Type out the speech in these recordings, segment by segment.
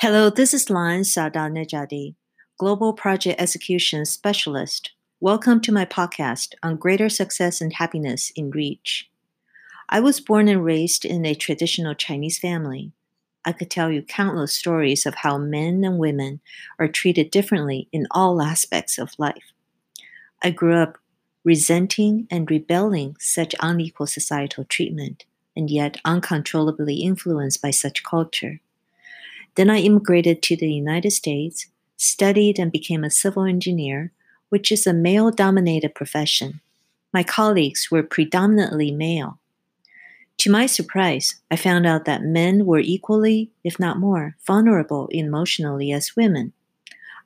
Hello, this is Lan Sada Nejadi, Global Project Execution Specialist. Welcome to my podcast on greater success and happiness in reach. I was born and raised in a traditional Chinese family. I could tell you countless stories of how men and women are treated differently in all aspects of life. I grew up resenting and rebelling such unequal societal treatment, and yet uncontrollably influenced by such culture. Then I immigrated to the United States, studied and became a civil engineer, which is a male dominated profession. My colleagues were predominantly male. To my surprise, I found out that men were equally, if not more, vulnerable emotionally as women.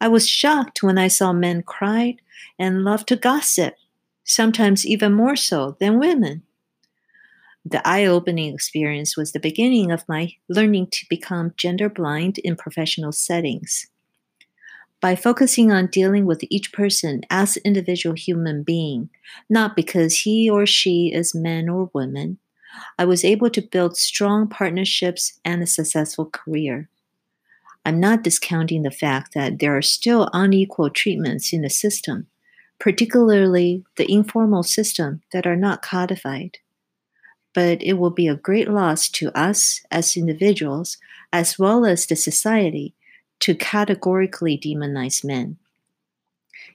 I was shocked when I saw men cry and love to gossip, sometimes even more so than women. The eye opening experience was the beginning of my learning to become gender blind in professional settings. By focusing on dealing with each person as an individual human being, not because he or she is man or woman, I was able to build strong partnerships and a successful career. I'm not discounting the fact that there are still unequal treatments in the system, particularly the informal system that are not codified but it will be a great loss to us as individuals as well as the society to categorically demonize men.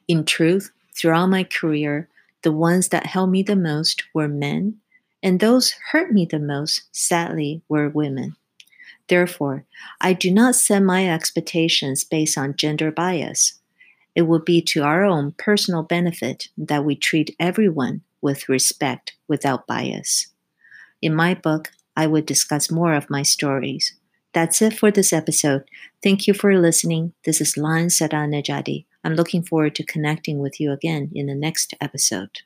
In truth, throughout my career, the ones that helped me the most were men, and those hurt me the most, sadly, were women. Therefore, I do not set my expectations based on gender bias. It will be to our own personal benefit that we treat everyone with respect without bias. In my book, I would discuss more of my stories. That's it for this episode. Thank you for listening. This is Lan Sada Nejadi. I'm looking forward to connecting with you again in the next episode.